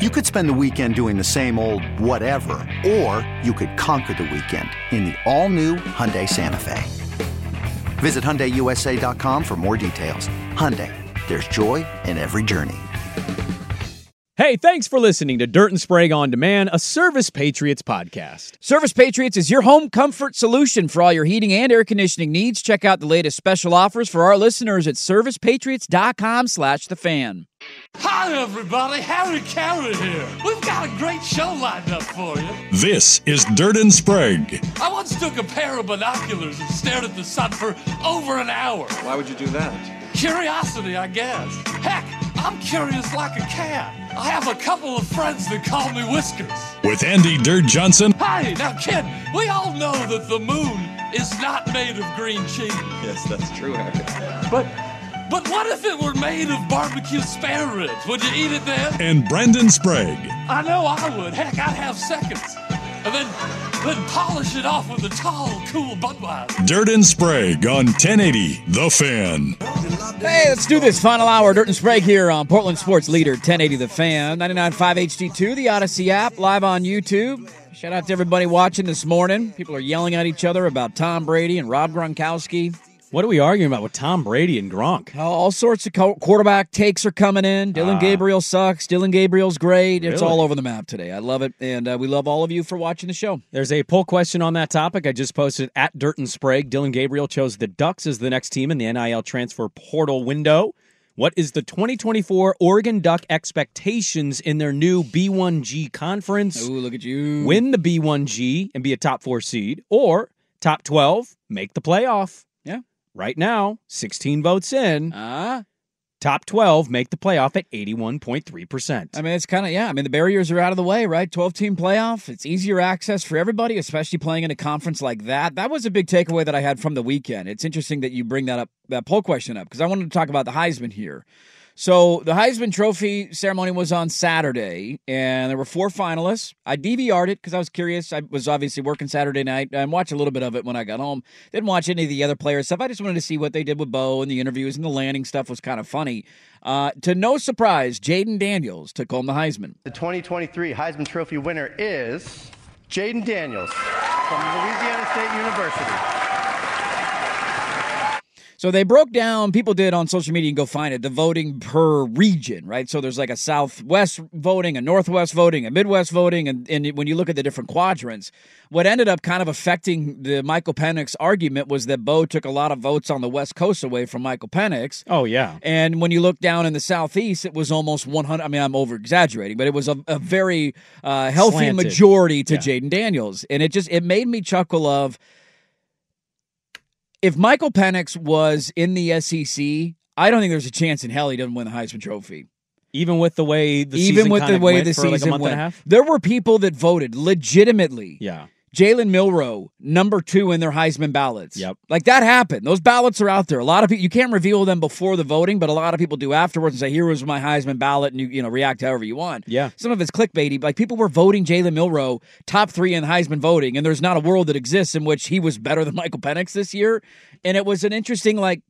You could spend the weekend doing the same old whatever, or you could conquer the weekend in the all-new Hyundai Santa Fe. Visit HyundaiUSA.com for more details. Hyundai, there's joy in every journey. Hey, thanks for listening to Dirt and Sprague on Demand, a Service Patriots podcast. Service Patriots is your home comfort solution for all your heating and air conditioning needs. Check out the latest special offers for our listeners at servicepatriots.com slash the fan. Hi, everybody. Harry Caray here. We've got a great show lined up for you. This is Dirt and Sprague. I once took a pair of binoculars and stared at the sun for over an hour. Why would you do that? Curiosity, I guess. Heck, I'm curious like a cat. I have a couple of friends that call me Whiskers. With Andy Dirt Johnson. Hey, now, kid, we all know that the moon is not made of green cheese. Yes, that's true, Harry. But, but what if it were made of barbecue spare ribs? Would you eat it then? And Brendan Sprague. I know I would. Heck, I'd have seconds. And then, then polish it off with a tall, cool Budweiser. Dirt and Sprague on 1080 The Fan. Hey, let's do this. Final hour, Dirt and Sprague here on Portland Sports Leader 1080 The Fan, 99.5 HD2, the Audacy app, live on YouTube. Shout out to everybody watching this morning. People are yelling at each other about Tom Brady and Rob Gronkowski. What are we arguing about with Tom Brady and Gronk? All sorts of co- quarterback takes are coming in. Dillon Gabriel sucks. Dillon Gabriel's great. It's all over the map today. I love it. And uh, we love all of you for watching the show. There's a poll question on that topic. I just posted at Dirt and Sprague. Dillon Gabriel chose the Ducks as the next team in the NIL transfer portal window. What is the 2024 Oregon Duck expectations in their new B1G conference? Ooh, look at you. Win the B1G and be a top four seed, or top 12, make the playoff. Right now, 16 votes in. Ah. Top 12 make the playoff at 81.3%. I mean, it's kind of, yeah. I mean, the barriers are out of the way, right? 12 team playoff. It's easier access for everybody, especially playing in a conference like that. That was a big takeaway that I had from the weekend. It's interesting that you bring that up, that poll question up, because I wanted to talk about the Heisman here. So the Heisman Trophy ceremony was on Saturday, and there were four finalists. I DVR'd it because I was curious. I was obviously working Saturday night and watched a little bit of it when I got home. Didn't watch any of the other players stuff. I just wanted to see what they did with Bo and the interviews and the landing stuff was kind of funny. Uh, to no surprise, Jayden Daniels took home the Heisman. The 2023 Heisman Trophy winner is Jayden Daniels from Louisiana State University. So they broke down, people did on social media and go find it, the voting per region, right? So there's like a Southwest voting, a Northwest voting, a Midwest voting. And, and when you look at the different quadrants, what ended up kind of affecting the Michael Penix argument was that Bo took a lot of votes on the West Coast away from Michael Penix. Oh, yeah. And when you look down in the Southeast, it was almost 100. I mean, I'm over exaggerating, but it was a, a very uh, healthy Slanted. majority to Yeah. Jayden Daniels. And it just, it made me chuckle of, if Michael Penix was in the SEC, I don't think there's a chance in hell he doesn't win the Heisman Trophy. Even with the way the Even season with the way went the season like went, and a half. there were people that voted legitimately. Yeah. Jalen Milroe, number two in their Heisman ballots. Yep. Like that happened. Those ballots are out there. A lot of people, you can't reveal them before the voting, but a lot of people do afterwards and say, here was my Heisman ballot, and you, you know, react however you want. Yeah. Some of it's clickbaity. Like people were voting Jalen Milroe top three in Heisman voting, and there's not a world that exists in which he was better than Michael Penix this year. And it was an interesting, like,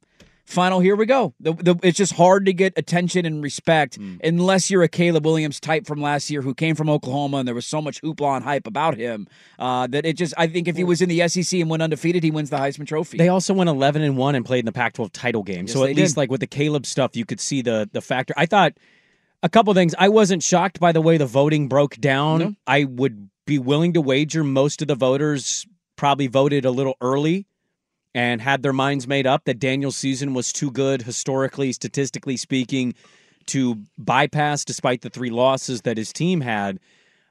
final here we go the, the, it's just hard to get attention and respect Hmm. unless you're a caleb williams type from last year who came from oklahoma and there was so much hoopla and hype about him uh, that it just i think if he was in the sec and went undefeated he wins the heisman trophy They also went 11 and 1 and played in the Pac-12 title game. Yes, so at least did. like with the Caleb stuff, you could see the the factor. I thought a couple things. I wasn't shocked by the way the voting broke down. No. I would be willing to wager most of the voters probably voted a little early and had their minds made up that Daniel's season was too good historically, statistically speaking, to bypass despite the three losses that his team had.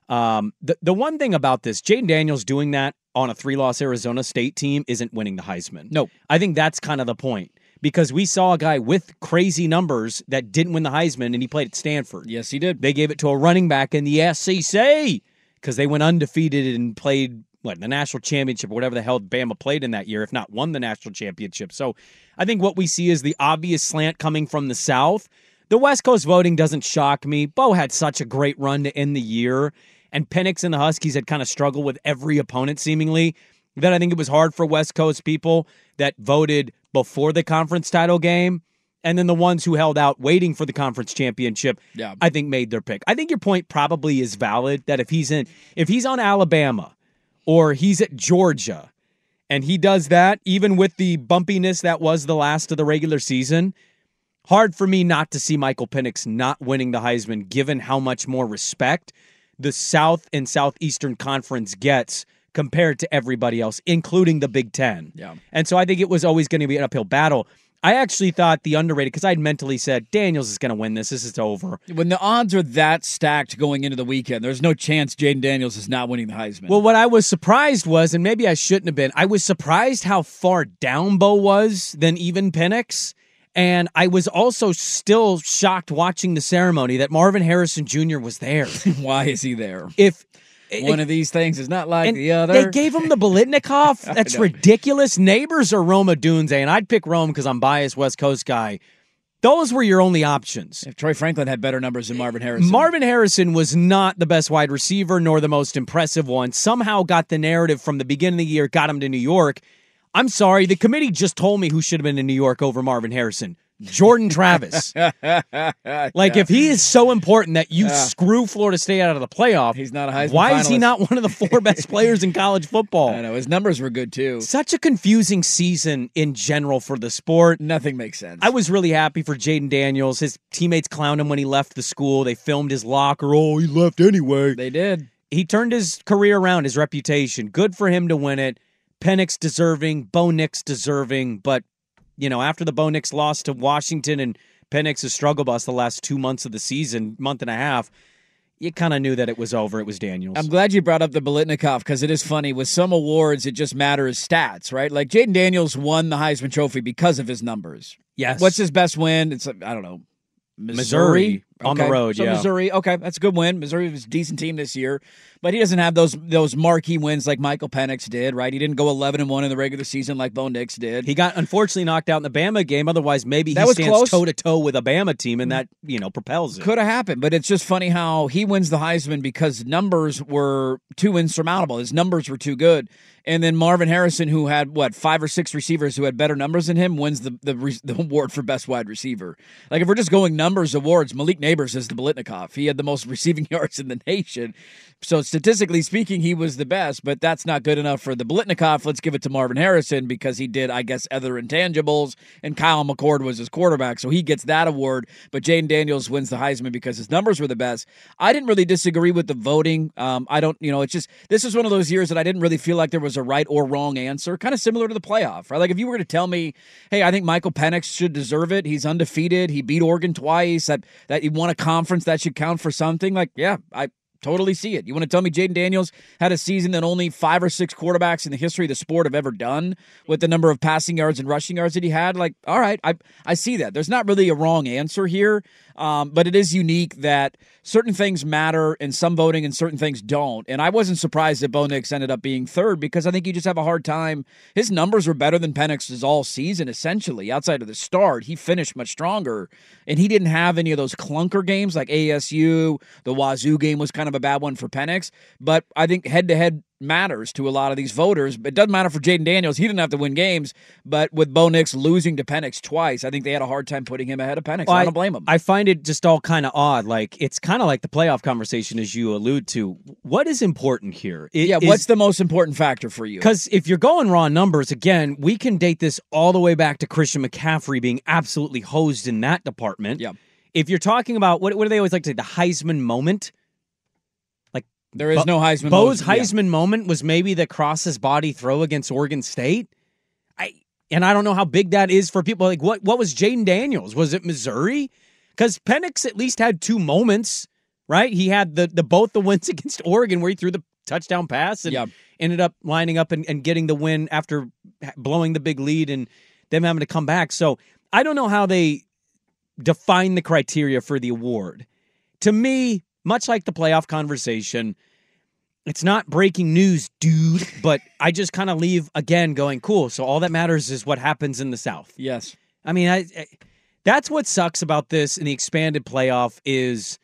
Um, the the one thing about this, Jayden Daniels doing that on a three loss Arizona State team isn't winning the Heisman. Nope. I think that's kind of the point because we saw a guy with crazy numbers that didn't win the Heisman and he played at Stanford. Yes, he did. They gave it to a running back in the SEC because they went undefeated and played what the national championship or whatever the hell Bama played in that year, if not won the national championship. So I think what we see is the obvious slant coming from the South. The West Coast voting doesn't shock me. Bo had such a great run to end the year, and Penix and the Huskies had kind of struggled with every opponent seemingly. That I think it was hard for West Coast people that voted before the conference title game. And then the ones who held out waiting for the conference championship, Yeah. I think made their pick. I think your point probably is valid that if he's in if he's on Alabama or he's at Georgia and he does that, even with the bumpiness that was the last of the regular season, hard for me not to see Michael Penix not winning the Heisman, given how much more respect the South and Southeastern Conference gets compared to everybody else, including the Big Ten. Yeah. And so I think it was always going to be an uphill battle. I actually thought the underrated, because I'd mentally said, Daniels is going to win this. This is over. When the odds are that stacked going into the weekend, there's no chance Jayden Daniels is not winning the Heisman. Well, what I was surprised was, and maybe I shouldn't have been, I was surprised how far down Bo was than even Penix. And I was also still shocked watching the ceremony that Marvin Harrison Jr. was there. why is he there? If One of these things is not like the other. They gave him the Biletnikoff. That's ridiculous. Nabers or Rome Odunze, and I'd pick Rome because I'm biased West Coast guy. Those were your only options. if Troy Franklin had better numbers than Marvin Harrison. Marvin Harrison was not the best wide receiver nor the most impressive one. Somehow got the narrative from the beginning of the year, got him to New York. I'm sorry, the committee just told me who should have been in New York over Marvin Harrison. Jordan Travis. like if he is so important that you screw Florida State out of the playoff, He's not a Heisman Why is he not one of the four best players in college football? I know his numbers were good too. Such a confusing season in general for the sport. Nothing makes sense. I was really happy for Jayden Daniels. His teammates clowned him when he left the school. They filmed his locker. Oh, he left anyway. they did. He turned his career around, his reputation. Good for him to win it. Penix deserving, Bo Nix deserving, but you know, after the Bo Nix loss to Washington and Penix's struggle bus the last two months of the season, month and a half, you kind of knew that it was over. It was Daniels. I'm glad you brought up the Biletnikoff because it is funny. With some awards, it just matters stats, right? Like Jayden Daniels won the Heisman Trophy because of his numbers. yes. What's his best win? It's I don't know. Missouri, on the road, So yeah. Missouri, okay, that's a good win. Missouri was a decent team this year, but he doesn't have those those marquee wins like Michael Penix did, right? He didn't go 11 and one in the regular season like Bo Nix did. He got unfortunately knocked out in the Bama game. Otherwise, maybe he That was stands close. toe to toe with a Bama team, and that you know propels it. Could have happened, but it's just funny how he wins the Heisman because numbers were too insurmountable. His numbers were too good. And then Marvin Harrison, who had what five or six receivers who had better numbers than him, wins the the, the award for best wide receiver. Like if we're just going numbers awards, Malik Nabers is the Biletnikoff. He had the most receiving yards in the nation. So statistically speaking, he was the best, but that's not good enough for the Biletnikoff. Let's give it to Marvin Harrison because he did, I guess, other intangibles, and Kyle McCord was his quarterback, so he gets that award. But Jayden Daniels wins the Heisman because his numbers were the best. I didn't really disagree with the voting. Um, I don't, you know, it's just this is one of those years that I didn't really feel like there was a right or wrong answer. Kind of similar to the playoff, right? Like if you were to tell me, hey, I think Michael Penix should deserve it. He's undefeated. He beat Oregon twice. That that he won a conference that should count for something. Like, yeah, I Totally see it. You want to tell me Jayden Daniels had a season that only five or six quarterbacks in the history of the sport have ever done with the number of passing yards and rushing yards that he had? Like, all right, I I see that. There's not really a wrong answer here, um, but it is unique that certain things matter in some voting and certain things don't. And I wasn't surprised that Bo Nix ended up being third because I think you just have a hard time. His numbers were better than Penix's all season, essentially. Outside of the start, he finished much stronger, and he didn't have any of those clunker games like ASU. The Wazoo game was kind of a bad one for Penix, but I think head to head matters to a lot of these voters. It doesn't matter for Jayden Daniels; he didn't have to win games. But with Bo Nix losing to Penix twice, I think they had a hard time putting him ahead of Penix. Well, I don't blame him. I find it just all kind of odd. Like it's kind of like the playoff conversation, as you allude to. What is important here? It yeah, is- what's the most important factor for you? Because if you're going raw numbers, again, we can date this all the way back to Christian McCaffrey being absolutely hosed in that department. Yeah. If you're talking about what, what do they always like to say, the Heisman moment? There is Bo- no Heisman. Bo's moment. Yeah. Heisman moment was maybe the cross his body throw against Oregon State. I and I don't know how big that is for people. Like what what was Jayden Daniels? Was it Missouri? Because Penix at least had two moments, right? He had the the both the wins against Oregon where he threw the touchdown pass and Yeah. ended up lining up and, and getting the win after blowing the big lead and them having to come back. So I don't know how they define the criteria for the award. To me, much like the playoff conversation, it's not breaking news, dude, but I just kind of leave again going, cool. So all that matters is what happens in the South. Yes. I mean, I, I that's what sucks about this in the expanded playoff is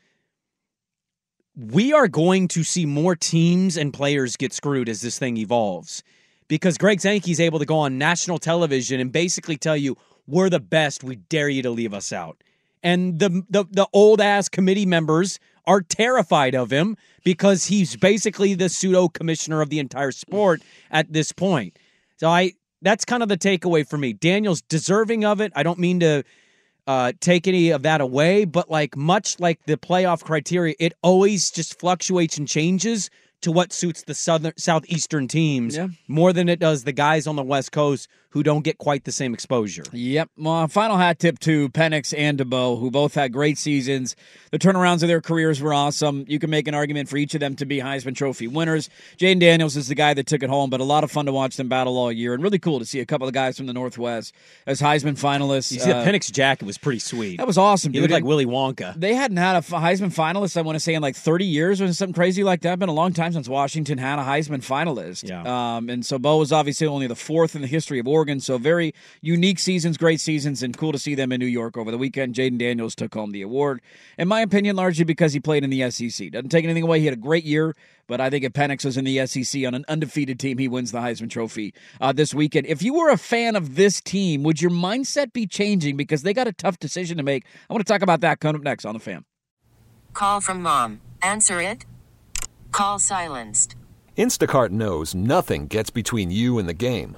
we are going to see more teams and players get screwed as this thing evolves. Because Greg Sankey's able to go on national television and basically tell you, we're the best. We dare you to leave us out. And the the, the old ass committee members are terrified of him because he's basically the pseudo commissioner of the entire sport at this point. So I that's kind of the takeaway for me. Daniel's deserving of it. I don't mean to uh, take any of that away, but like much like the playoff criteria, it always just fluctuates and changes to what suits the southern southeastern teams Yeah. more than it does the guys on the west coast who don't get quite the same exposure. Yep. Well, final hat tip to Penix and DeBow, who both had great seasons. The turnarounds of their careers were awesome. You can make an argument for each of them to be Heisman Trophy winners. Jayden Daniels is the guy that took it home, but a lot of fun to watch them battle all year, and really cool to see a couple of guys from the Northwest as Heisman finalists. You see, the Uh, Penix jacket was pretty sweet. that was awesome, He dude. looked like Willy Wonka. They hadn't had a Heisman finalist, I want to say, in like 30 years or something crazy like that. Been a long time since Washington had a Heisman finalist. Yeah. Um, and so Bo was obviously only the fourth in the history of Oregon. So very unique seasons, great seasons, and cool to see them in New York over the weekend. Jayden Daniels took home the award. In my opinion, largely because he played in the SEC. Doesn't take anything away. He had a great year. But I think if Penix was in the SEC on an undefeated team, he wins the Heisman Trophy uh, this weekend. If you were a fan of this team, would your mindset be changing because they got a tough decision to make? I want to talk about that coming up next on the Fan. Call from mom. Answer it. Call silenced. Instacart knows nothing gets between you and the game.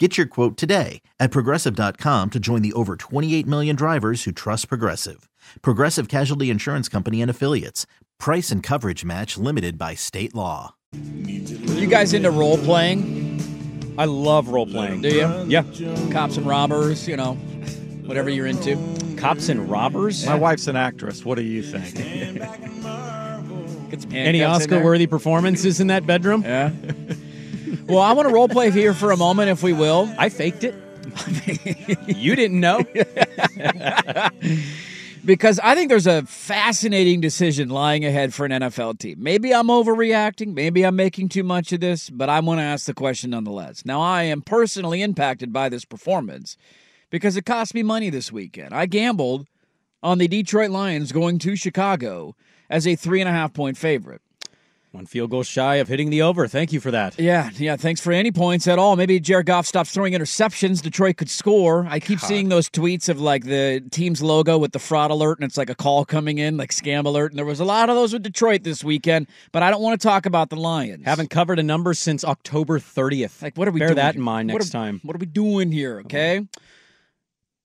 Get your quote today at progressive.com to join the over 28 million drivers who trust Progressive. Progressive Casualty Insurance Company and Affiliates. Price and coverage match limited by state law. Are You guys into role playing? I love role playing. Do you? Yeah. Cops and robbers, you know, whatever you're into. Cops and robbers? My wife's an actress. What do you think? Any Oscar worthy performances in that bedroom? Yeah. Well, I want to role play here for a moment, if we will. I faked it. you didn't know. because I think there's a fascinating decision lying ahead for an NFL team. Maybe I'm overreacting, maybe I'm making too much of this, but I want to ask the question nonetheless. Now, I am personally impacted by this performance because it cost me money this weekend. I gambled on the Detroit Lions going to Chicago as a three and a half point favorite. One field goal shy of hitting the over. Thank you for that. Yeah, yeah. Thanks for any points at all. Maybe Jared Goff stops throwing interceptions. Detroit could score. I keep seeing those tweets of like the team's logo with the fraud alert, and it's like a call coming in, like scam alert. And there was a lot of those with Detroit this weekend. But I don't want to talk about the Lions. Haven't covered a number since October 30th. Like, what are we Bear doing? that in mind What next are- time. What are we doing here? Okay.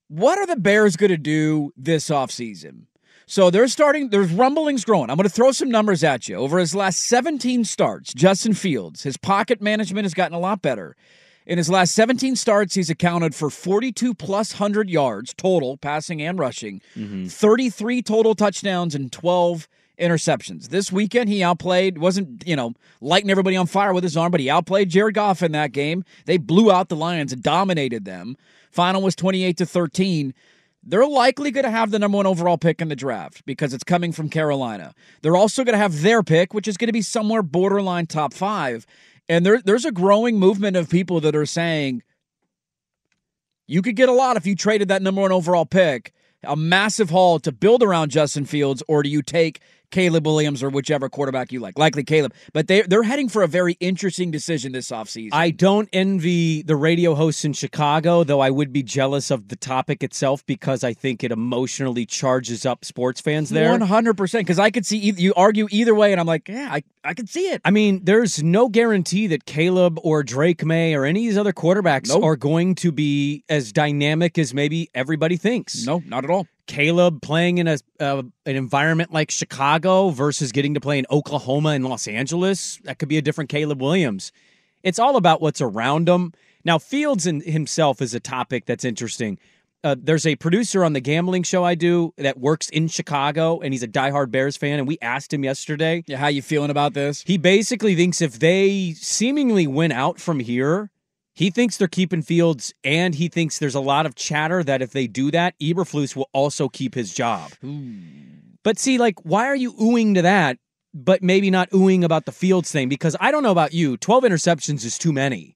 What are the Bears going to do this offseason? So they're starting, there's rumblings growing. I'm going to throw some numbers at you. Over his last 17 starts, Justin Fields, his pocket management has gotten a lot better. In his last 17 starts, he's accounted for 42 plus 100 yards total, passing and rushing, mm-hmm. 33 total touchdowns, and 12 interceptions. This weekend, he outplayed, wasn't, you know, lighting everybody on fire with his arm, but he outplayed Jared Goff in that game. They blew out the Lions and dominated them. Final was 28 to 13. They're likely going to have the number one overall pick in the draft because it's coming from Carolina. They're also going to have their pick, which is going to be somewhere borderline top five. And there, there's a growing movement of people that are saying you could get a lot if you traded that number one overall pick, a massive haul to build around Justin Fields, or do you take Caleb Williams or whichever quarterback you like? Likely Caleb. But they, they're heading for a very interesting decision this offseason. I don't envy the radio hosts in Chicago, though I would be jealous of the topic itself because I think it emotionally charges up sports fans there. One hundred percent. Because I could see you argue either way, and I'm like, yeah, I I can see it. I mean, there's no guarantee that Caleb or Drake Maye or any of these other quarterbacks Nope. are going to be as dynamic as maybe everybody thinks. No, not at all. Caleb playing in a uh, an environment like Chicago versus getting to play in Oklahoma and Los Angeles, that could be a different Caleb Williams. It's all about what's around him. Now, Fields in himself is a topic that's interesting. Uh, there's a producer on the gambling show I do that works in Chicago, and he's a diehard Bears fan. And we asked him yesterday, Yeah, how you feeling about this? he basically thinks if they seemingly win out from here, he thinks they're keeping Fields, and he thinks there's a lot of chatter that if they do that, Eberflus will also keep his job. Hmm. But see, like, why are you oohing to that, but maybe not oohing about the Fields thing? Because I don't know about you, 12 interceptions is too many.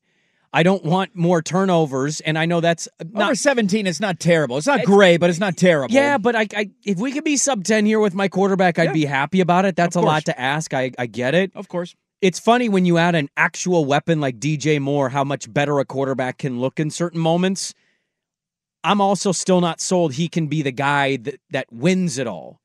I don't want more turnovers, and I know that's not Over seventeen, it's not terrible. It's not great, but it's not terrible. yeah, but I, I if we could be sub ten here with my quarterback, I'd Yeah. be happy about it. That's a lot to ask. I, I get it. of course. It's funny when you add an actual weapon like DJ Moore, how much better a quarterback can look in certain moments. I'm also still not sold he can be the guy that, that wins it all.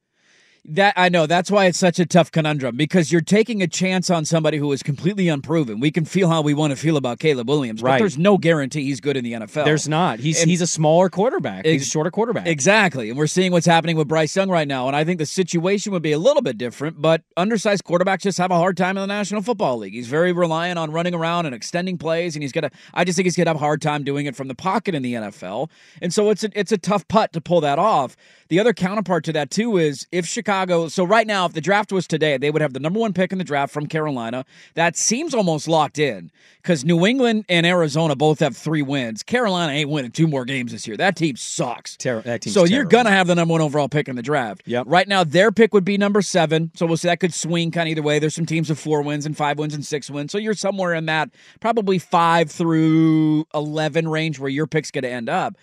That I know. That's why it's such a tough conundrum because you're taking a chance on somebody who is completely unproven. We can feel how we want to feel about Caleb Williams, but Right. there's no guarantee he's good in the NFL. There's not. He's And- he's a smaller quarterback. he's a shorter quarterback. Exactly. And we're seeing what's happening with Bryce Young right now. And I think the situation would be a little bit different, but undersized quarterbacks just have a hard time in the National Football League. He's very reliant on running around and extending plays, and he's gonna I just think he's gonna have a hard time doing it from the pocket in the NFL. And so it's a it's a tough putt to pull that off. The other counterpart to that too is if Chicago so right now, if the draft was today, they would have the number one pick in the draft from Carolina. That seems almost locked in. Because New England and Arizona both have three wins. Carolina ain't winning two more games this year. That team sucks. That So you're terrible. gonna have the number one overall pick in the draft. Yep. Right now, their pick would be number seven. So we'll see that could swing kind of either way. There's some teams with four wins and five wins and six wins. So you're somewhere in that probably five through eleven range where your pick's gonna end up.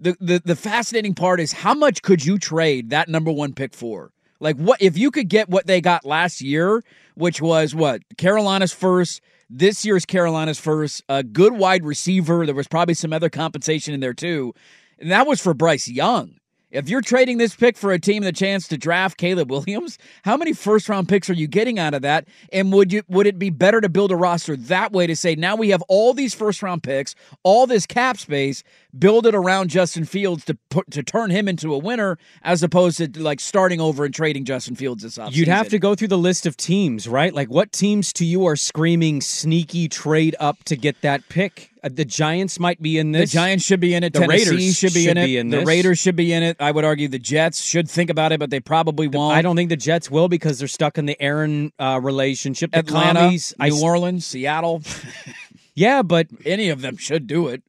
The the the fascinating part is how much could you trade that number one pick for? Like what if you could get what they got last year, which was what Carolina's first. This year's Carolina's first, a good wide receiver. There was probably some other compensation in there too. And that was for Bryce Young. If you're trading this pick for a team the chance to draft Caleb Williams, how many first round picks are you getting out of that? And would you would it be better to build a roster that way to say now we have all these first round picks, all this cap space, build it around Justin Fields to put to turn him into a winner as opposed to like starting over and trading Justin Fields this offseason? You'd have to go through the list of teams, right? Like, what teams to you are screaming sneaky trade up to get that pick? Uh, the Giants might be in this. The. Giants should be in it. The Tennessee Raiders should be in should it. be in the. Raiders should be in it. I would argue the Jets should think about it, but they probably won't. I don't think the Jets will because they're stuck in the Aaron uh, relationship. The Atlanta, commies, New I Orleans, Seattle. yeah, but any of them should do it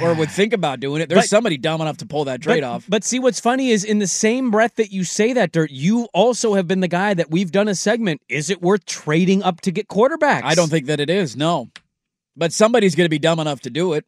or would think about doing it. There's But- somebody dumb enough to pull that trade but, off. But see, what's funny is in the same breath that you say that, Dirt, you also have been the guy that we've done a segment. Is it worth trading up to get quarterbacks? I don't think that it is. No, but somebody's going to be dumb enough to do it.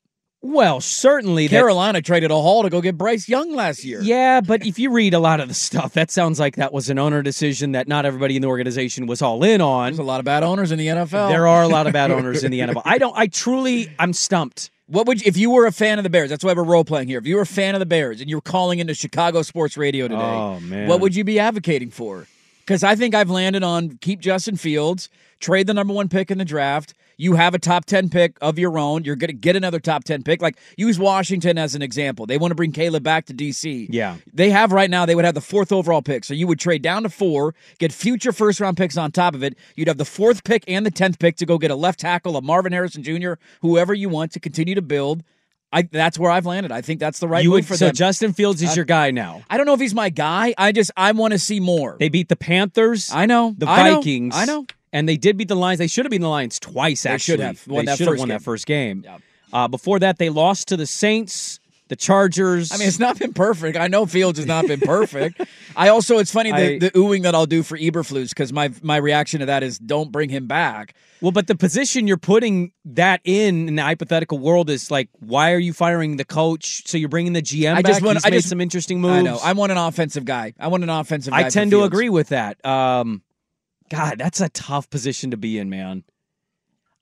Well, certainly. that- Carolina traded a haul to go get Bryce Young last year. Yeah, but if you read a lot of the stuff, that sounds like that was an owner decision that not everybody in the organization was all in on. There's a lot of bad owners in the NFL. There are a lot of bad owners in the NFL. I don't. I truly, I'm stumped. What would you, if you were a fan of the Bears? That's why we're role playing here. If you were a fan of the Bears and you were calling into Chicago sports radio today, Oh, what would you be advocating for? Because I think I've landed on keep Justin Fields, trade the number one pick in the draft. You have a top 10 pick of your own. You're going to get another top 10 pick. Like, use Washington as an example. They want to bring Caleb back to D.C. Yeah. They have right now, they would have the fourth overall pick. So you would trade down to four, get future first round picks on top of it. You'd have the fourth pick and the 10th pick to go get a left tackle, a Marvin Harrison Jr., whoever you want to continue to build. I, that's where I've landed. I think that's the right you move would. for So them. Justin Fields is Uh, your guy now. I don't know if he's my guy. I just I want to see more. They beat the Panthers. I know the I know, Vikings. I know. And they did beat the Lions. They should have beaten the Lions twice. They Actually, should have won they that should have won that first game. Uh, before that, they lost to the Saints, the Chargers. I mean, it's not been perfect. I know Fields has not been perfect. I also, it's funny the, I- the oohing that I'll do for Eberflus because my my reaction to that is don't bring him back. Well, but the position you're putting that in in the hypothetical world is like, why are you firing the coach? So you're bringing the GM I back. just want- He's I made just- some interesting moves. I know. I want an offensive guy. I want an offensive. guy I tend to Fields. agree with that. Um, God, that's a tough position to be in, man.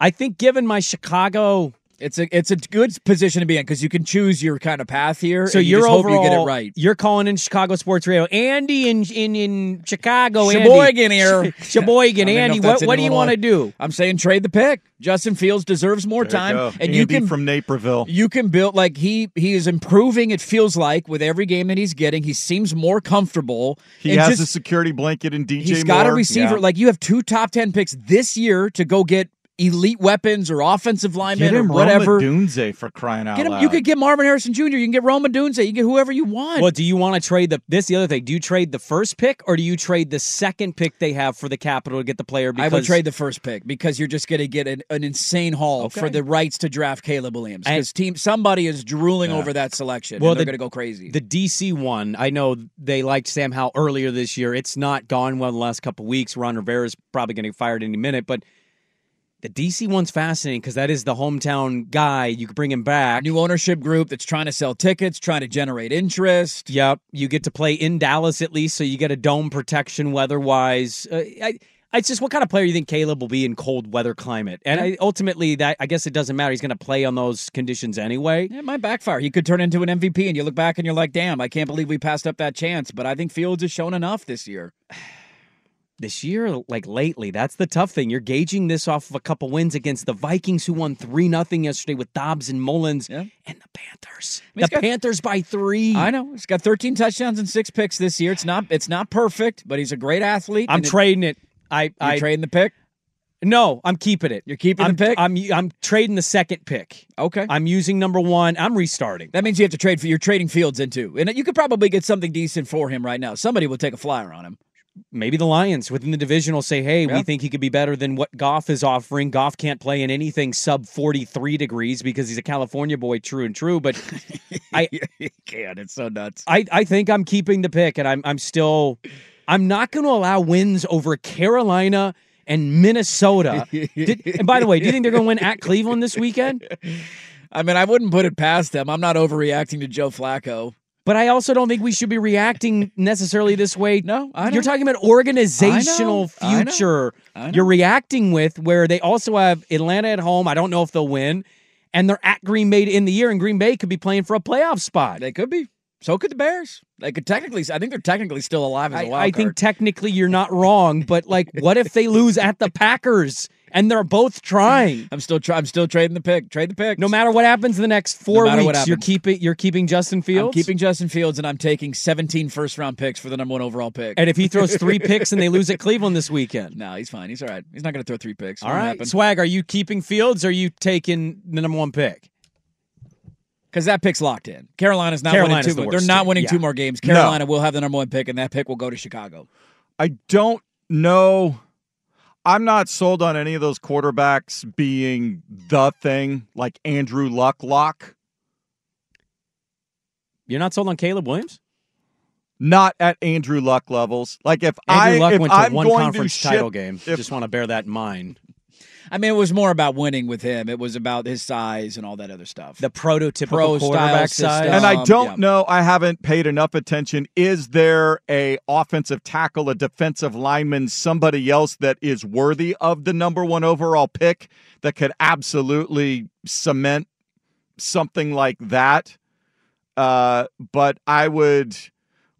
I think given my Chicago, It's a it's a good position to be in because you can choose your kind of path here. so you you're just hope overall you get it right. You're calling in Chicago sports radio, Andy in in in Chicago, Sheboygan Andy. here. Sh- Sheboygan, I don't even know Andy. What what do you want to do? I'm saying trade the pick. Justin Fields deserves more There time, you go. and you Andy can from Naperville. You can build like he he is improving. It feels like with every game that he's getting, he seems more comfortable. He has just- a security blanket in DJ He's got a receiver. Yeah. Like you have two top ten picks this year to go get elite weapons or offensive linemen Get him or whatever. Rome Odunze for crying out Get him. loud. You could get Marvin Harrison Jr. You can get Rome Odunze. You can get whoever you want. Well, do you want to trade the this the other thing? Do you trade the first pick or do you trade the second pick they have for the capital to get the player? I Because would trade the first pick because you're just going to get an, an insane haul Okay. for the rights to draft Caleb Williams because team somebody is drooling Yeah. over that selection. Well, they're the- going to go crazy. The DC one, I know they liked Sam Howell earlier this year. It's not gone well the last couple weeks. Ron Rivera's probably going to get fired any minute, but the DC one's fascinating because that is the hometown guy. You could bring him back. New ownership group that's trying to sell tickets, trying to generate interest. Yep, you get to play in Dallas at least, so you get a dome protection weather-wise. Uh, I, it's just what kind of player you think Caleb will be in cold weather climate, and I, ultimately, that I guess it doesn't matter. He's going to play on those conditions anyway. It might backfire. He could turn into an MVP, and you look back and you're like, "Damn, I can't believe we passed up that chance." But I think Fields has shown enough this year. this year, like lately. That's the tough thing. You're gauging this off of a couple wins against the Vikings, who won three nothing yesterday with Dobbs and Mullens, and the Panthers. I mean, the got- Panthers by three. I know he's got 13 touchdowns and six picks this year. It's not it's not perfect, but he's a great athlete. I'm and it- trading it. I I trading the pick. no, I'm keeping it. You're keeping I'm, the pick. I'm I'm trading the second pick. Okay. I'm using number one. I'm restarting. That means you have to trade for you're trading Fields into, and you could probably get something decent for him right now. Somebody will take a flyer on him. Maybe the Lions within the division will say, "Hey, Yeah. we think he could be better than what Goff is offering." Goff can't play in anything sub 43 degrees because he's a California boy, true and true. But I can't. It's so nuts. I, I think I'm keeping the pick, and I'm I'm still I'm not going to allow wins over Carolina and Minnesota. Did, and by the way, do you think they're going to win at Cleveland this weekend? I mean, I wouldn't put it past them. I'm not overreacting to Joe Flacco. But I also don't think we should be reacting necessarily this way. No, I. You're talking about organizational I know. I know. future. I know. You're reacting with where they also have Atlanta at home. I don't know if they'll win, and they're at Green Bay in the year, and Green Bay could be playing for a playoff spot. They could be. So could the Bears. They could technically. I think they're technically still alive as a I, wild I card. think technically you're not wrong, but like, what if they lose at the Packers and they're both trying? I'm still. Try, I'm still trading the pick. Trade the pick. No matter what happens in the next four what weeks, you're keeping you're keeping Justin Fields. I'm keeping Justin Fields, and I'm taking 17 first round picks for the number one overall pick. And if he throws three picks and they lose at Cleveland this weekend, no, he's fine. He's all right. He's not going to throw three picks. all Won't right. happen. Swag, are you keeping Fields? or Are you taking the number one pick? Because that pick's locked in. Carolina's not Carolina's winning two. the They're not winning Yeah. two more games. Carolina will have the number one pick, and that pick will go to Chicago. I don't know. I'm not sold on any of those quarterbacks being the thing like Andrew Luck lock. You're not sold on Caleb Williams? Not at Andrew Luck levels. Like if Andrew I Luck if went to I'm one going conference to ship, title game. if- Just want to bear that in mind. I mean, it was more about winning with him. It was about his size and all that other stuff. The prototypical Pro style quarterback size. and I Um, don't yeah. know. I haven't paid enough attention. Is there a offensive tackle, a defensive lineman, somebody else that is worthy of the number one overall pick that could absolutely cement something like that? Uh, but I would,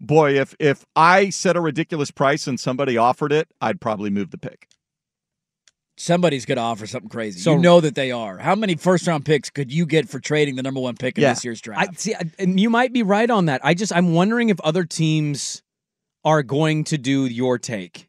boy, if if I set a ridiculous price and somebody offered it, I'd probably move the pick. Somebody's going to offer something crazy. So- you know that they are. How many first round picks could you get for trading the number one pick in Yeah. this year's I draft? see, I- and you might be right on that. I just I'm wondering if other teams are going to do your take.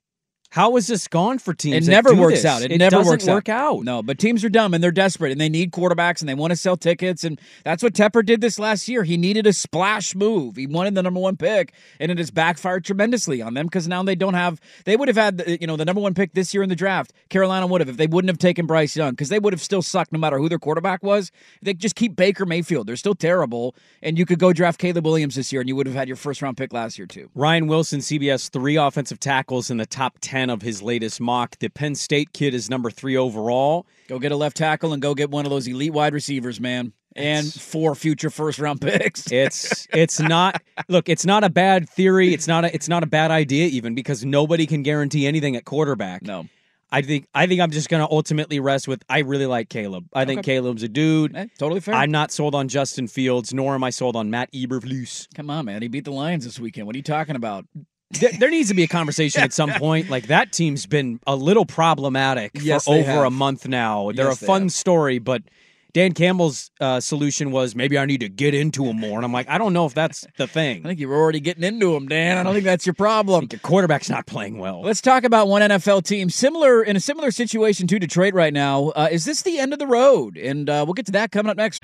How is this gone for teams? It never works this? out. It, It never doesn't works work out. No, but teams are dumb and they're desperate and they need quarterbacks and they want to sell tickets and that's what Tepper did this last year. He needed a splash move. He wanted the number one pick and it has backfired tremendously on them because now they don't have. They would have had the, you know the number one pick this year in the draft. Carolina would have if they wouldn't have taken Bryce Young because they would have still sucked no matter who their quarterback was. They just keep Baker Mayfield. They're still terrible and you could go draft Caleb Williams this year and you would have had your first round pick last year too. Ryan Wilson, CBS, three offensive tackles in the top 10 of his latest mock. The Penn State kid is number three overall. Go get a left tackle and go get one of those elite wide receivers, man. And four future first round picks. It's it's not look, it's not a bad theory. It's not a it's not a bad idea even because nobody can guarantee anything at quarterback. No. I think I think I'm just gonna ultimately rest with I really like Caleb. I think Caleb's a dude. Eh, totally fair. I'm not sold on Justin Fields, nor am I sold on Matt Eberflus. Come on, man. He beat the Lions this weekend. What are you talking about? There, there needs to be a conversation at some point. Like that team's been a little problematic Yes, for they over a month now. They're Yes, a fun have. story, but Dan Campbell's uh, solution was maybe I need to get into him more, and I'm like, I don't know if that's the thing. I think you were already getting into him, Dan. I don't think that's your problem. Your quarterback's not playing well. Let's talk about one NFL team similar in a similar situation to Detroit right now. Uh, is this the end of the road? And uh, we'll get to that coming up next.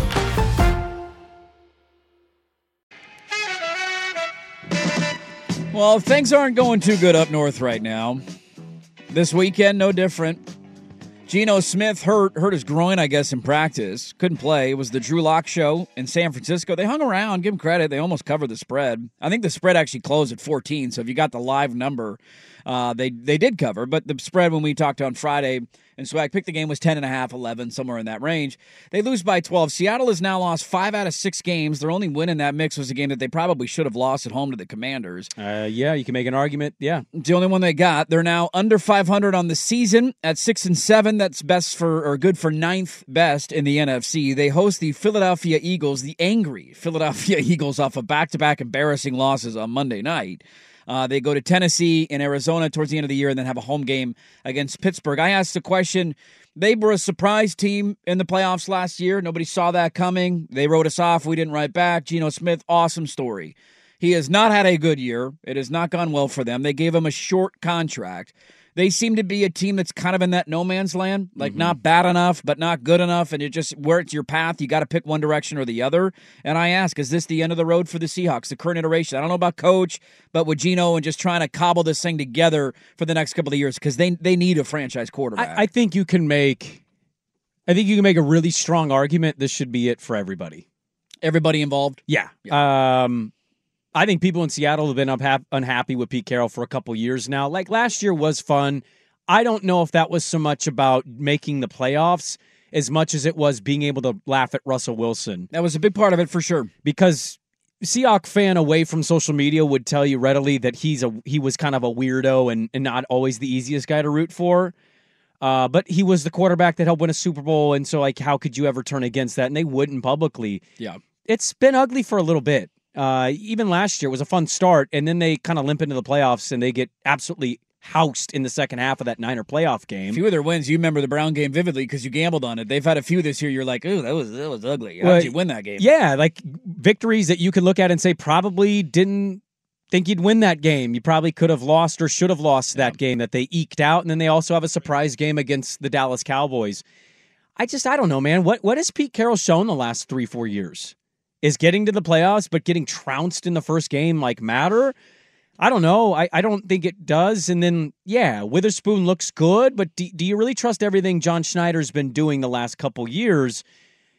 Well, things aren't going too good up north right now. This weekend, no different. Geno Smith hurt hurt his groin, I guess, in practice. Couldn't play. It was the Drew Lock show in San Francisco. They hung around, give them credit. They almost covered the spread. I think the spread actually closed at 14. So if you got the live number, uh, they they did cover. But the spread when we talked on Friday and so I picked the game was 10 and a half, 11, somewhere in that range. They lose by 12. Seattle has now lost five out of six games. Their only win in that mix was a game that they probably should have lost at home to the Commanders. Uh, yeah, you can make an argument. Yeah, It's the only one they got. They're now under 500 on the season at six and seven. That's best for or good for ninth best in the NFC. They host the Philadelphia Eagles, the angry Philadelphia Eagles, off of back-to-back embarrassing losses on Monday night. Uh, they go to Tennessee and Arizona towards the end of the year, and then have a home game against Pittsburgh. I asked the question. They were a surprise team in the playoffs last year. Nobody saw that coming. They wrote us off. We didn't write back. Geno Smith, awesome story. He has not had a good year. It has not gone well for them. They gave him a short contract. They seem to be a team that's kind of in that no man's land, like not bad enough, but not good enough. And it just where it's your path, you got to pick one direction or the other. And I ask, is this the end of the road for the Seahawks, the current iteration? I don't know about coach, but with Geno and just trying to cobble this thing together for the next couple of years because they they need a franchise quarterback. I, I think you can make. I think you can make a really strong argument. This should be it for everybody. Everybody involved. Yeah. Um, I think people in Seattle have been unhap- unhappy with Pete Carroll for a couple years now. Like last year was fun. I don't know if that was so much about making the playoffs as much as it was being able to laugh at Russell Wilson. That was a big part of it for sure. Because Seahawk fan away from social media would tell you readily that he's a he was kind of a weirdo and, and not always the easiest guy to root for. Uh, but he was the quarterback that helped win a Super Bowl, and so like, how could you ever turn against that? And they wouldn't publicly. Yeah, it's been ugly for a little bit. Uh, even last year it was a fun start, and then they kind of limp into the playoffs, and they get absolutely housed in the second half of that Niner playoff A game. few of their wins, you remember the Brown game vividly because you gambled on it. They've had a few this year. You're like, ooh, that was that was ugly. How Well, did you win that game? Yeah, like victories that you could look at and say probably didn't think you'd win that game. You probably could have lost or should have lost that game that they eked out, and then they also have a surprise game against the Dallas Cowboys. I just I don't know, man. What what has Pete Carroll shown the last three four years? Is getting to the playoffs, but getting trounced in the first game like matter? I don't know. I, I don't think it does. And then, yeah, Witherspoon looks good, but do, do you really trust everything John Schneider's been doing the last couple years?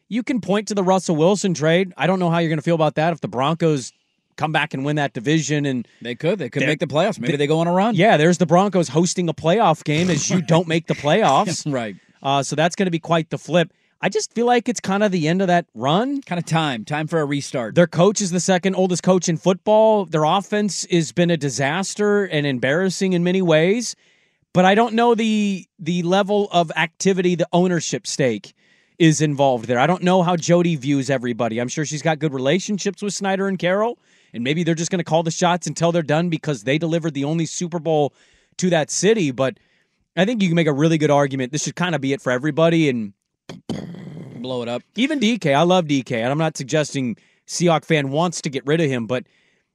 You can point to the Russell Wilson trade. I don't know how you're going to feel about that if the Broncos come back and win that division and They could. They could make the playoffs. Maybe they go on a run. yeah, there's the Broncos hosting a playoff game as you don't make the playoffs. right. Uh, so that's going to be quite the flip. I just feel like it's kind of the end of that run. Kind of time, time for a restart. Their coach is the second oldest coach in football. Their offense has been a disaster and embarrassing in many ways. But I don't know the the level of activity, the ownership stake is involved there. I don't know how Jody views everybody. I'm sure she's got good relationships with Schneider and Carroll, and maybe they're just going to call the shots until they're done because they delivered the only Super Bowl to that city. But I think you can make a really good argument. This should kind of be it for everybody, and blow it up. Even DK, I love DK, and I'm not suggesting Seahawk fan wants to get rid of him, but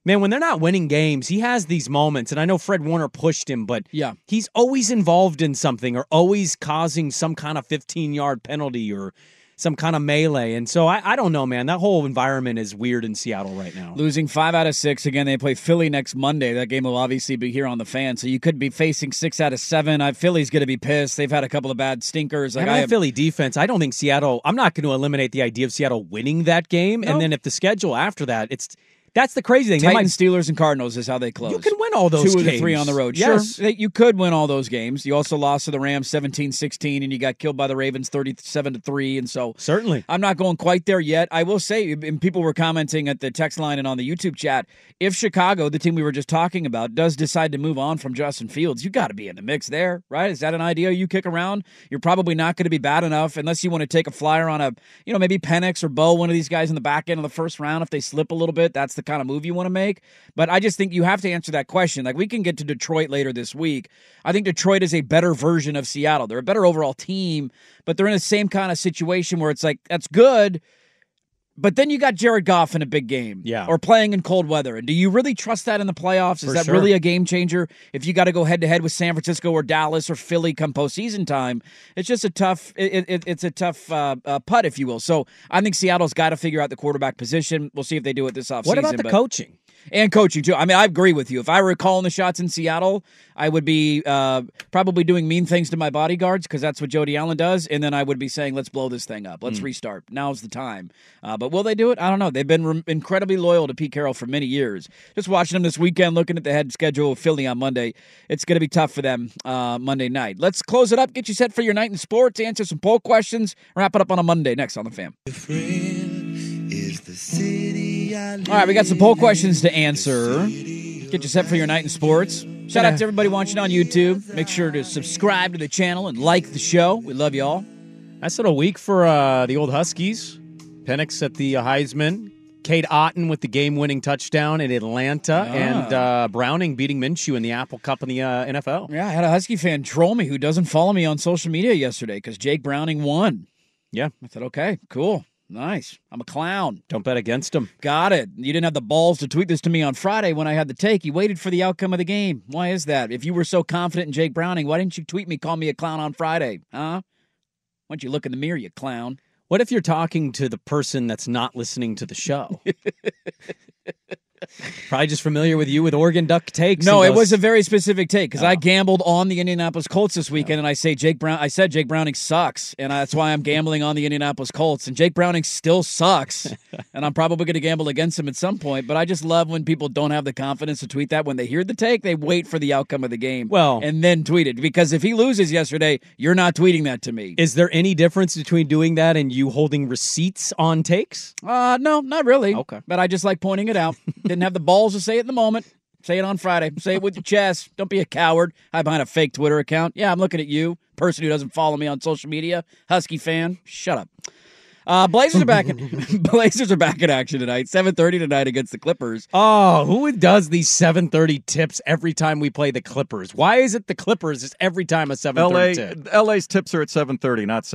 man, when they're not winning games, he has these moments, and I know Fred Warner pushed him, but yeah, he's always involved in something or always causing some kind of 15 yard penalty or some kind of melee. And so I, I don't know, man. That whole environment is weird in Seattle right now. Losing five out of six. Again, they play Philly next Monday. That game will obviously be here on the fan. So you could be facing six out of seven. I, Philly's going to be pissed. They've had a couple of bad stinkers. Like I I have, Philly defense, I don't think Seattle, I'm not going to eliminate the idea of Seattle winning that game. No. And then if the schedule after that, it's that's the crazy thing. Titans, might- Steelers, and Cardinals is how they close. You can win all those Two of the games. three on the road. Yes. Sure, you could win all those games. You also lost to the Rams 17-16, and you got killed by the Ravens 37 to 3. And so Certainly. I'm not going quite there yet. I will say, and people were commenting at the text line and on the YouTube chat, if Chicago, the team we were just talking about, does decide to move on from Justin Fields, you got to be in the mix there, right? Is that an idea you kick around? You're probably not going to be bad enough unless you want to take a flyer on a, you know, maybe Penix or Bo, one of these guys in the back end of the first round. If they slip a little bit, that's the kind of move you want to make. But I just think you have to answer that question. Like we can get to Detroit later this week. I think Detroit is a better version of Seattle. They're a better overall team, but they're in the same kind of situation where it's like that's good. But then you got Jared Goff in a big game, Yeah. or playing in cold weather. And do you really trust that in the playoffs? Is For that sure. really a game changer? If you got to go head to head with San Francisco or Dallas or Philly come postseason time, it's just a tough. It, it, it's a tough uh, uh, putt, if you will. So I think Seattle's got to figure out the quarterback position. We'll see if they do it this offseason. What about the coaching? and coaching too. I mean, I agree with you. If I were calling the shots in Seattle, I would be uh, probably doing mean things to my bodyguards because that's what Jody Allen does, and then I would be saying, "Let's blow this thing up. Let's Mm. restart. Now's the time." Uh, but will they do it? I don't know. They've been re- incredibly loyal to Pete Carroll for many years. Just watching them this weekend, looking at the head schedule of Philly on Monday, it's going to be tough for them uh, Monday night. Let's close it up. Get you set for your night in sports. Answer some poll questions. Wrap it up on a Monday next on the Fan. All right, we got some poll questions to answer. Get you set for your night in sports. Shout out to everybody watching on YouTube. Make sure to subscribe to the channel and like the show. We love y'all. Nice little week for uh, the old Huskies. Penix at the Heisman. Cade Otton with the game-winning touchdown in Atlanta, Ah. and uh, Browning beating Minshew in the Apple Cup in the uh, NFL. Yeah, I had a Husky fan troll me who doesn't follow me on social media yesterday because Jake Browning won. Yeah, I said, okay, cool, nice. I'm a clown. Don't bet against him. Got it. You didn't have the balls to tweet this to me on Friday when I had the take. You waited for the outcome of the game. Why is that? If you were so confident in Jake Browning, why didn't you tweet me, call me a clown on Friday? Huh? Why don't you look in the mirror, you clown? What if you're talking to the person that's not listening to the show? Probably just familiar with you with Oregon Duck takes. No, it was a very specific take because I gambled on the Indianapolis Colts this weekend, and I say Jake Brown. I said Jake Browning sucks, and that's why I'm gambling on the Indianapolis Colts. And Jake Browning still sucks, and I'm probably going to gamble against him at some point. But I just love when people don't have the confidence to tweet that when they hear the take, they wait for the outcome of the game, Well- and then tweet it. Because if he loses yesterday, you're not tweeting that to me. Is there any difference between doing that and you holding receipts on takes? Uh, no, not really. Okay. But I just like pointing it out. Didn't have the balls to say it in the moment. Say it on Friday. Say it with your chest. Don't be a coward. Hide behind a fake Twitter account. Yeah, I'm looking at you, person who doesn't follow me on social media. Husky fan. Shut up. Uh, Blazers are back. In, Blazers are back in action tonight. 7:30 tonight against the Clippers. Oh, who does these 7:30 tips every time we play the Clippers? Why is it the Clippers is every time a 7:30 tip? LA's tips are at 7.30, not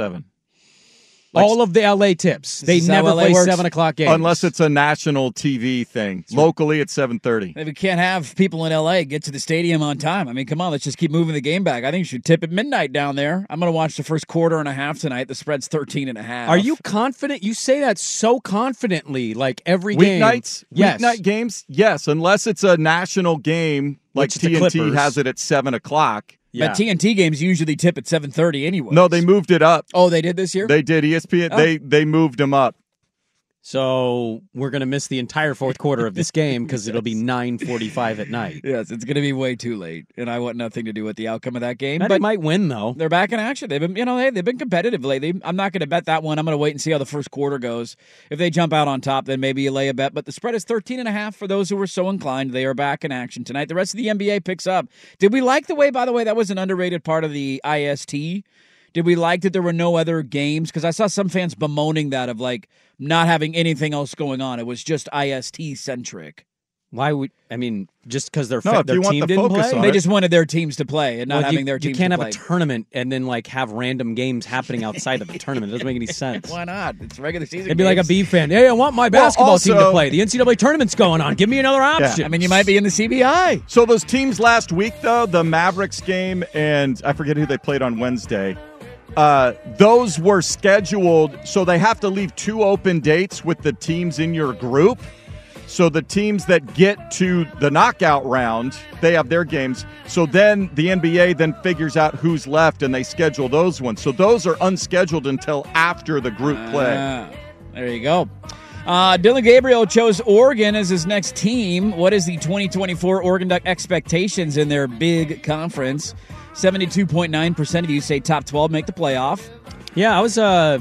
7. All of the LA tips. They is how never play works? seven o'clock games. Unless it's a national TV thing. Locally, it's 7.30. We can't have people in LA get to the stadium on time. I mean, come on, let's just keep moving the game back. I think you should tip at midnight down there. I'm going to watch the first quarter and a half tonight. The spread's 13 and a half. Are you confident? You say that so confidently, like every game. Weeknights? Yes. Weeknight games? Yes, unless it's a national game like Which TNT has it at 7 o'clock. Yeah. But TNT games usually tip at 7:30 anyway. No, they moved it up. Oh, they did this year? They did. ESPN, Oh. they, they moved them up. So we're going to miss the entire fourth quarter of this game because it'll be 9:45 at night. Yes, it's going to be way too late, and I want nothing to do with the outcome of that game. But might win though. they're back in action. They've been, you know, hey, they've been competitive lately. I'm not going to bet that one. I'm going to wait and see how the first quarter goes. If they jump out on top, then maybe you lay a bet. But the spread is 13 and a half for those who are so inclined. They are back in action tonight. The rest of the NBA picks up. Did we like the way, by the way, that was an underrated part of the IST? Did we like that there were no other games? Because I saw some fans bemoaning that of like not having anything else going on. It was just IST centric. Why would I mean just because their No, fa- their want team the didn't focus play? They it. just wanted their teams to play and not Well, having you, their you can't to have play. a tournament and then like have random games happening outside of the tournament. It doesn't make any sense. Why not? It's regular season. It'd be like a B fan. Hey, I want my basketball team to play. The NCAA tournament's going on. Give me another option. I mean, you might be in the CBI. So those teams last week, though, the Mavericks game and I forget who they played on Wednesday. Uh, those were scheduled, so they have to leave two open dates with the teams in your group. So the teams that get to the knockout round, they have their games. So then the NBA then figures out who's left and they schedule those ones. So those are unscheduled until after the group play. Ah, there you go. Uh, Dillon Gabriel chose Oregon as his next team. What is the 2024 Oregon Duck expectations in their big conference? 72.9% of you say top 12 make the playoff. Yeah, I was uh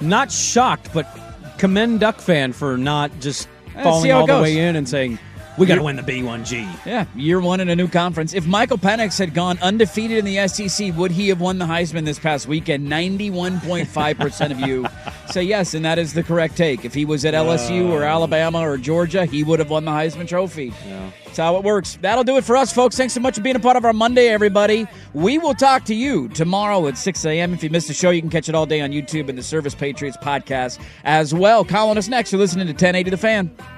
not shocked, but commend Duck fan for not just Eh, falling all the way in and saying we got to win the B1G. Yeah, year one in a new conference. If Michael Penix had gone undefeated in the SEC, would he have won the Heisman this past weekend? 91.5% of you say yes, and that is the correct take. If he was at LSU or uh. Alabama or Georgia, he would have won the Heisman Trophy. That's how it works. That'll do it for us, folks. Thanks so much for being a part of our Monday, everybody. We will talk to you tomorrow at 6 a.m. If you missed the show, you can catch it all day on YouTube and the Service Patriots podcast as well. Calling us next. You're listening to 1080 The Fan.